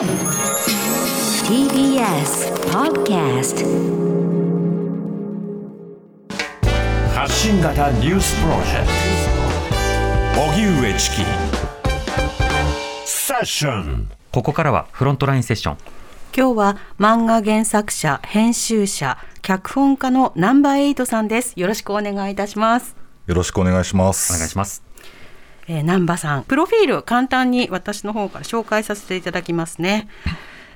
TBS Podcast 発信型ニュースプロジェクト荻上チキセッションここからはフロントラインセッション今日は漫画原作者、編集者、脚本家のナンバーエイトさんです。よろしくお願いいたします。よろしくお願いします。お願いしますえー、南波さん、プロフィール簡単に私の方から紹介させていただきますね。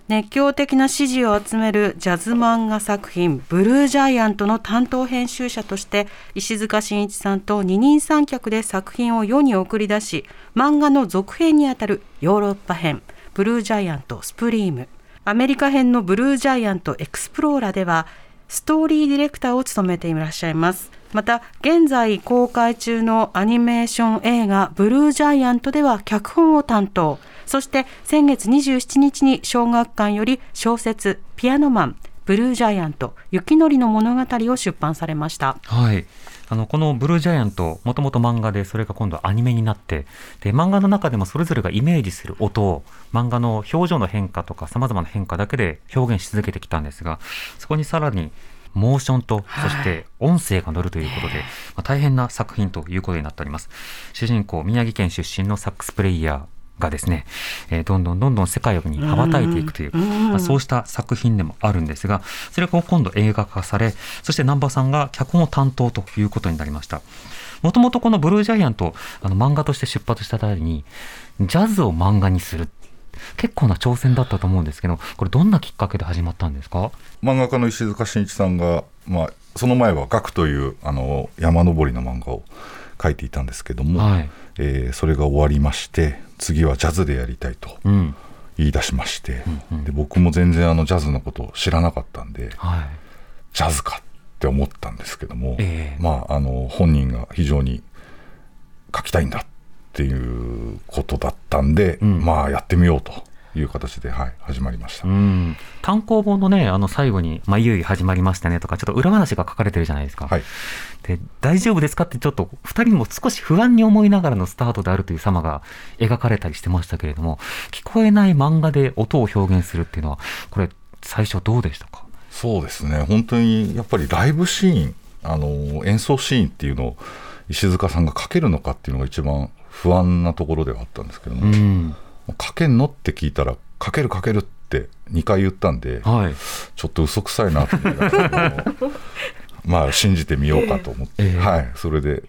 熱狂的な支持を集めるジャズ漫画作品「ブルージャイアント」の担当編集者として石塚真一さんと二人三脚で作品を世に送り出し漫画の続編にあたるヨーロッパ編「ブルージャイアント・スプリーム」アメリカ編の「ブルージャイアント・エクスプローラ」ではストーリーディレクターを務めていらっしゃいます。また、現在公開中のアニメーション映画ブルージャイアントでは脚本を担当。そして先月27日に小学館より小説ピアノマンブルージャイアント雪のりの物語を出版されました。はいあのこのブルージャイアントもともと漫画でそれが今度アニメになってで漫画の中でもそれぞれがイメージする音を漫画の表情の変化とかさまざまな変化だけで表現し続けてきたんですがそこにさらにモーションと、そして音声が乗るということで、まあ、大変な作品ということになっております。主人公、宮城県出身のサックスプレイヤーがですね、えーどんどんどんどん世界に羽ばたいていくという、まあ、そうした作品でもあるんですが、それが今度映画化され、そして南波さんが脚本を担当ということになりました。もともとこのブルージャイアント、あの漫画として出発した際に、ジャズを漫画にする。結構な挑戦だったと思うんですけど、これどんなきっかけで始まったんですか？漫画家の石塚真一さんが、まあ、その前は「ガク」というあの山登りの漫画を描いていたんですけども、はい。えーそれが終わりまして次はジャズでやりたいとうん。言い出しまして、で僕も全然あのジャズのことを知らなかったんではい。ジャズかって思ったんですけども、ええ。まああの本人が非常に書きたいんだっていうことだったんで、ん。まあやってみようという形で、はい、始まりました。うん、単行本のね、あの最後に、まあ、いよいよ始まりましたねとか、ちょっと裏話が書かれてるじゃないですか。はいで、大丈夫ですかってちょっと、二人も少し不安に思いながらのスタートであるという様が描かれたりしてましたけれども、聞こえない漫画で音を表現するっていうのは、これ、最初どうでしたか？そうですね本当にやっぱりライブシーンあの演奏シーンっていうのを石塚さんが書けるのかっていうのが一番不安なところではあったんですけども、うん。書けんの？って聞いたら書ける書けるって2回言ったんではい。ちょっと嘘くさいなと思い まあ信じてみようかと思って、ええはいそれで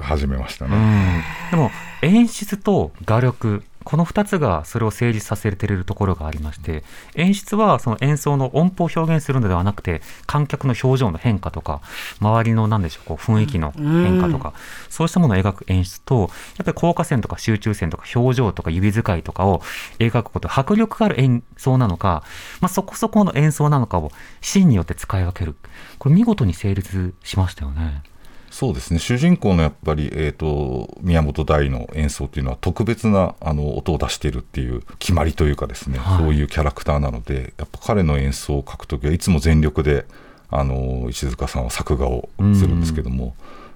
始めましたうね、ん。でも、演出と画力、この二つがそれを成立させているところがありまして、演出はその演奏の音符を表現するのではなくて、観客の表情の変化とか、周りのなんでしょう、こう雰囲気の変化とか、そうしたものを描く演出と、やっぱり効果線とか集中線とか表情とか指使いとかを描くこと、迫力がある演奏なのか、まあ、そこそこの演奏なのかをシーンによって使い分ける。これ見事に成立しましたよね。そうですね。主人公のやっぱり、えー、と宮本大の演奏っていうのは特別なあの音を出しているっていう決まりというかですね、はい。そういうキャラクターなのでやっぱ彼の演奏を書くときはいつも全力であの石塚さんは作画をするんですけども、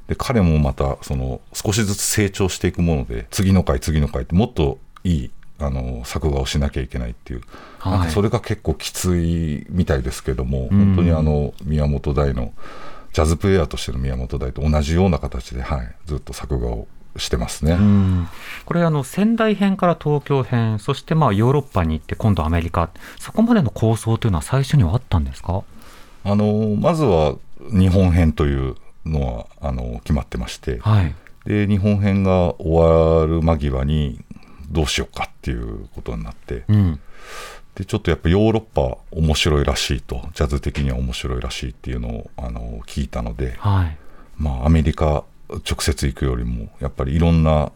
で彼もまたその少しずつ成長していくもので次の回次の回ってもっといいあの作画をしなきゃいけないっていう、はい。なんかそれが結構きついみたいですけども、本当にあの宮本大のジャズプレイヤーとしての宮本大と同じような形で、はい、ずっと作画をしてますね。うん。これあの仙台編から東京編そしてまあヨーロッパに行って今度アメリカ。そこまでの構想というのは最初にはあったんですか？あのまずは日本編というのはあの決まってまして、はい。で日本編が終わる間際にどうしようかっていうことになって、うんでちょっとやっぱヨーロッパ面白いらしいとジャズ的には面白いらしいっていうのをあの聞いたので、はい。まあ、アメリカ直接行くよりもやっぱりいろんな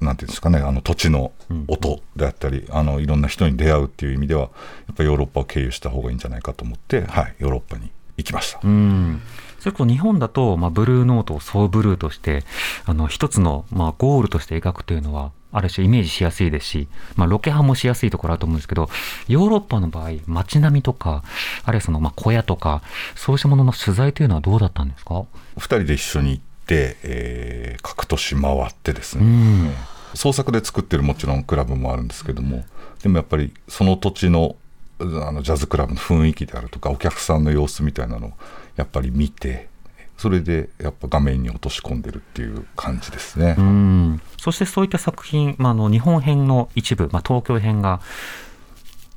なんていうんですかねあの土地の音であったり、あのいろんな人に出会うっていう意味ではやっぱヨーロッパを経由した方がいいんじゃないかと思って、はい、ヨーロッパに行きました。うん。それこそ日本だと、まあ、ブルーノートをソーブルーとしてあの一つの、まあ、ゴールとして描くというのはある種イメージしやすいですし、まあ、ロケハンもしやすいところあると思うんですけどヨーロッパの場合街並みとかあるいはその、まあ、小屋とかそうしたものの取材というのはどうだったんですか？2人で一緒に行って、えー各都市回ってですうね、ん。創作で作ってるもちろんクラブもあるんですけどもでもやっぱりその土地のあのジャズクラブの雰囲気であるとかお客さんの様子みたいなのをやっぱり見てそれでやっぱ画面に落とし込んでるっていう感じですね。うんそしてそういった作品、まあ、あの日本編の一部、まあ、東京編が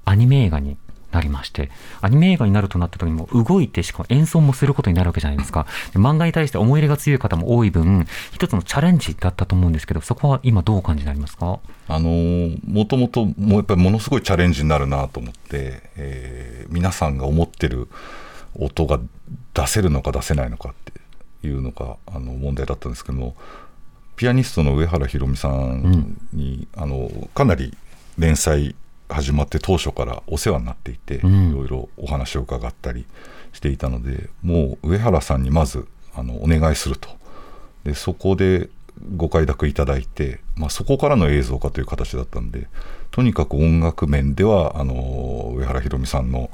アニメ映画になりまして、アニメ映画になるとなった時にも動いて、しかも演奏もすることになるわけじゃないですか。で漫画に対して思い入れが強い方も多い分、一つのチャレンジだったと思うんですけど、そこは今どうお感じになりますか？あのーもともともうやっぱりものすごいチャレンジになるなと思って、えー皆さんが思ってる音が出せるのか出せないのかっていうのがあの問題だったんですけどもピアニストの上原ひろみさんに、あのかなり連載始まって当初からお世話になっていて、ん。いろいろお話を伺ったりしていたのでもう上原さんにまずあのお願いすると。でそこでご快諾いただいて、まあ、そこからの映像化という形だったんでとにかく音楽面ではあの上原ひろみさんの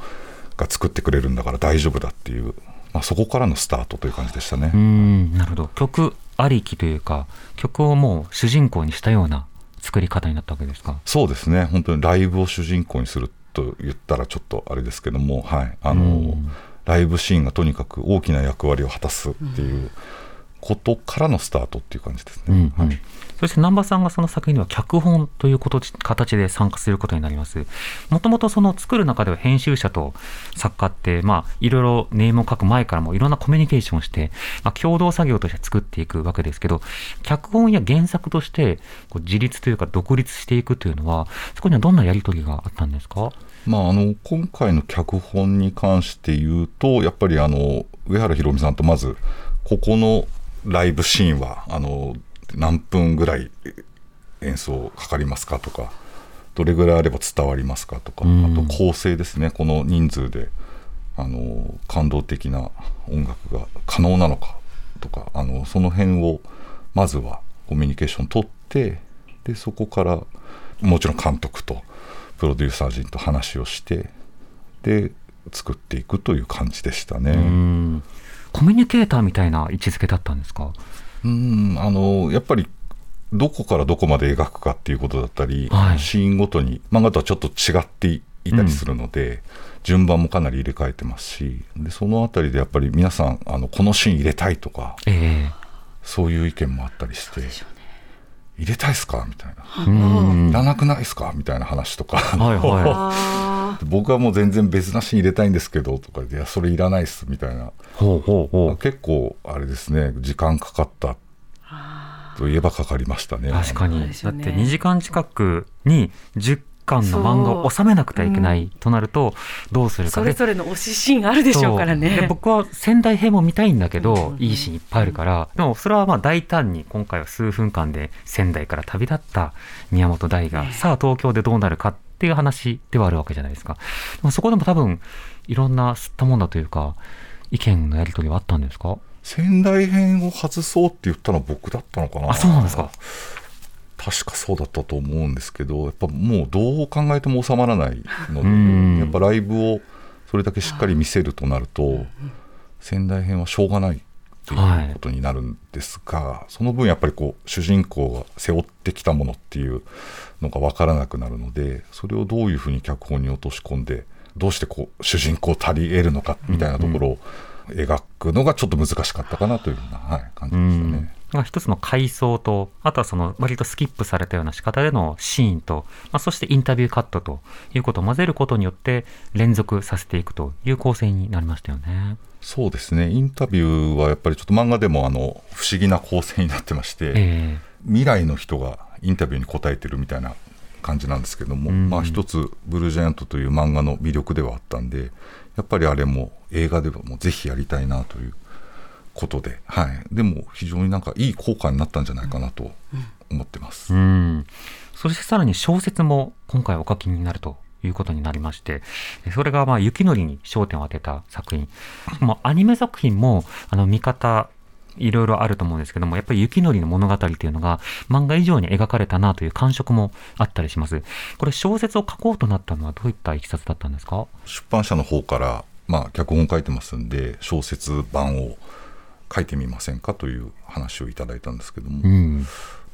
が作ってくれるんだから大丈夫だっていう、まあ、そこからのスタートという感じでしたね。うーん、なるほど。曲ありきというか、曲をもう主人公にしたような作り方になったわけですか？そうですね本当にライブを主人公にすると言ったらちょっとあれですけども、はい、あのライブシーンがとにかく大きな役割を果たすっていうことからのスタートっていう感じですね。うんうんはいそして南波さんがその作品では脚本ということ形で参加することになります。もともとその作る中では編集者と作家って、まあ、いろいろネームを書く前からもいろんなコミュニケーションをして、まあ、共同作業として作っていくわけですけど、脚本や原作としてこう自立というか独立していくというのは、そこにはどんなやり取りがあったんですか？まあ、あの今回の脚本に関して言うとやっぱりあの上原ひろみさんとまずここのライブシーンはあの何分ぐらい演奏かかりますかとかどれぐらいあれば伝わりますかとか、うん。あと構成ですね。この人数であの感動的な音楽が可能なのかとかあのその辺をまずはコミュニケーション取ってでそこからもちろん監督とプロデューサー陣と話をしてで作っていくという感じでしたね。うん。コミュニケーターみたいな位置づけだったんですか？うんあのやっぱりどこからどこまで描くかっていうことだったり、はい。シーンごとに漫画とはちょっと違っていたりするので、順番もかなり入れ替えてますしでそのあたりでやっぱり皆さんあのこのシーン入れたいとかえそういう意見もあったりして入れたいっすか？みたいな、えうん。いらなくないっすか？みたいな話とか、はいはあ僕はもう全然別なシーン入れたいんですけどとかでいやそれいらないっす。みたいな。い。ほうほうほう。結構あれですね時間かかったといえばかかりましたね。確かに、だって2時間近くに10巻の漫画を収めなくてはいけないとなるとどうするか。それぞれの推しシーンあるでしょうからね。僕は仙台編も見たいんだけど、うんうんうん。いいシーンいっぱいあるからでもそれはまあ大胆に今回は数分間で仙台から旅立った宮本大が、ねさあ東京でどうなるかっていう話ではあるわけじゃないですか。でもそこでも多分いろんな吸ったもんだというか意見のやり取りはあったんですか？仙台編を外そうって言ったのは僕だったのかな。あそうなんですか確かそうだったと思うんですけどやっぱもうどう考えても収まらないのうん。でやっぱライブをそれだけしっかり見せるとなると仙台編はしょうがないっていうことになるんですが、その分やっぱりこう主人公が背負ってきたものっていうのが分からなくなるのでそれをどういうふうに脚本に落とし込んでどうしてこう主人公足り得るのかみたいなところを描くのがちょっと難しかったかなというような、はい、感じでしたね。まあ、一つの回想と、あとはその割とスキップされたような仕方でのシーンと、まあ、そしてインタビューカットということを混ぜることによって連続させていくという構成になりましたよね。そうですね。インタビューはやっぱりちょっと漫画でもあの不思議な構成になってまして、え未来の人がインタビューに答えてるみたいな感じなんですけども、うん。まあ一つ「ブルージャイアント」という漫画の魅力ではあったんでやっぱりあれも映画ではもうぜひやりたいなということで、はい、でも非常になんかいい効果になったんじゃないかなと思ってます。えうん。そしてさらに小説も今回お書きになるということになりまして、えそれがまあ雪のりに焦点を当てた作品。まあ、アニメ作品もあの見方いろいろあると思うんですけども、やっぱり雪のりの物語っていうのが漫画以上に描かれたなという感触もあったりします。これ小説を書こうとなったのはどういったいきさつだったんですか？出版社の方から、まあ、脚本書いてますんで小説版を書いてみませんかという話をいただいたんですけども、うん。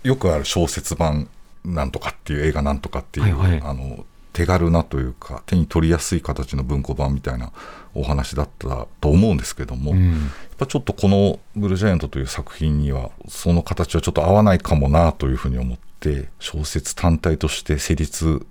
よくある小説版なんとかっていう映画なんとかっていう、はいはいあの手軽なというか手に取りやすい形の文庫版みたいなお話だったと思うんですけども、うんやっぱちょっとこの「ブルージャイアント」という作品にはその形はちょっと合わないかもなというふうに思って小説単体として成立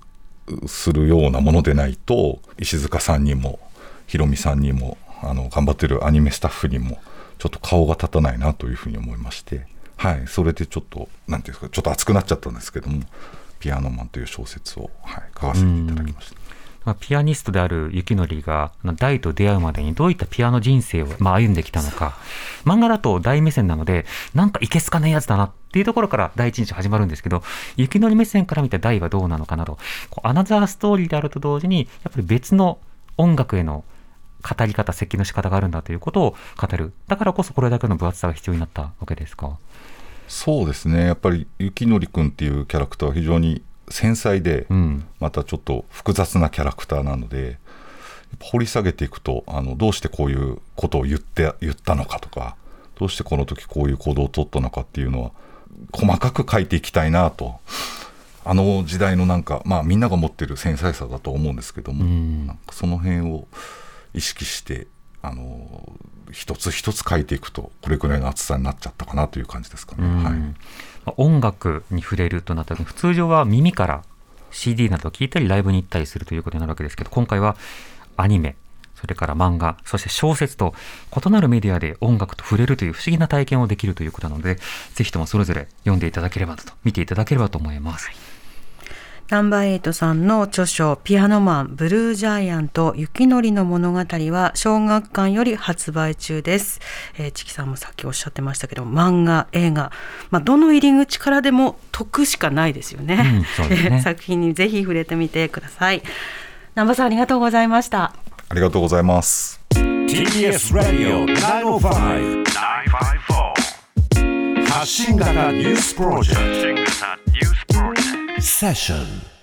するようなものでないと石塚さんにもひろみさんにもあの頑張ってるアニメスタッフにもちょっと顔が立たないなというふうに思いまして、はい、それでちょっとなんていうんですかちょっと熱くなっちゃったんですけども「ピアノマン」という小説を、はい、書かせていただきました。まあピアニストである雪のりが大と出会うまでにどういったピアノ人生を、まあ、歩んできたのか。漫画だと大目線なのでなんかいけすかないやつだなっていうところから第一日始まるんですけど雪のり目線から見た大はどうなのかなどアナザーストーリーであると同時にやっぱり別の音楽への語り方設計の仕方があるんだということを語る。だからこそこれだけの分厚さが必要になったわけですか。そうですね。やっぱり雪のりくんっていうキャラクターは非常に繊細で、うん。またちょっと複雑なキャラクターなので掘り下げていくとあのどうしてこういうことを言って言ったのかとかどうしてこの時こういう行動を取ったのかっていうのは細かく書いていきたいなと。あの時代のなんかまあみんなが持ってる繊細さだと思うんですけども、うん。なんかその辺を意識してあの一つ一つ書いていくとこれくらいの厚さになっちゃったかなという感じですかね。うんはいまあ音楽に触れるとなった時に普通上は耳から CD などを聞いたりライブに行ったりするということになるわけですけど今回はアニメそれから漫画そして小説と異なるメディアで音楽と触れるという不思議な体験をできるということなのでぜひともそれぞれ読んでいただければと見ていただければと思います。ナンバーエイトさんの著書「ピアノマンブルージャイアント雪のりの物語」は小学館より発売中です。えー、チキさんもさっきおっしゃってましたけど漫画映画、まあ、どの入り口からでも得しかないですよね。うんね 作品にぜひ触れてみてください。南波さんありがとうございました。ありがとうございます。TBS ラディオ905-954発信型ニュースプロジェクトセッション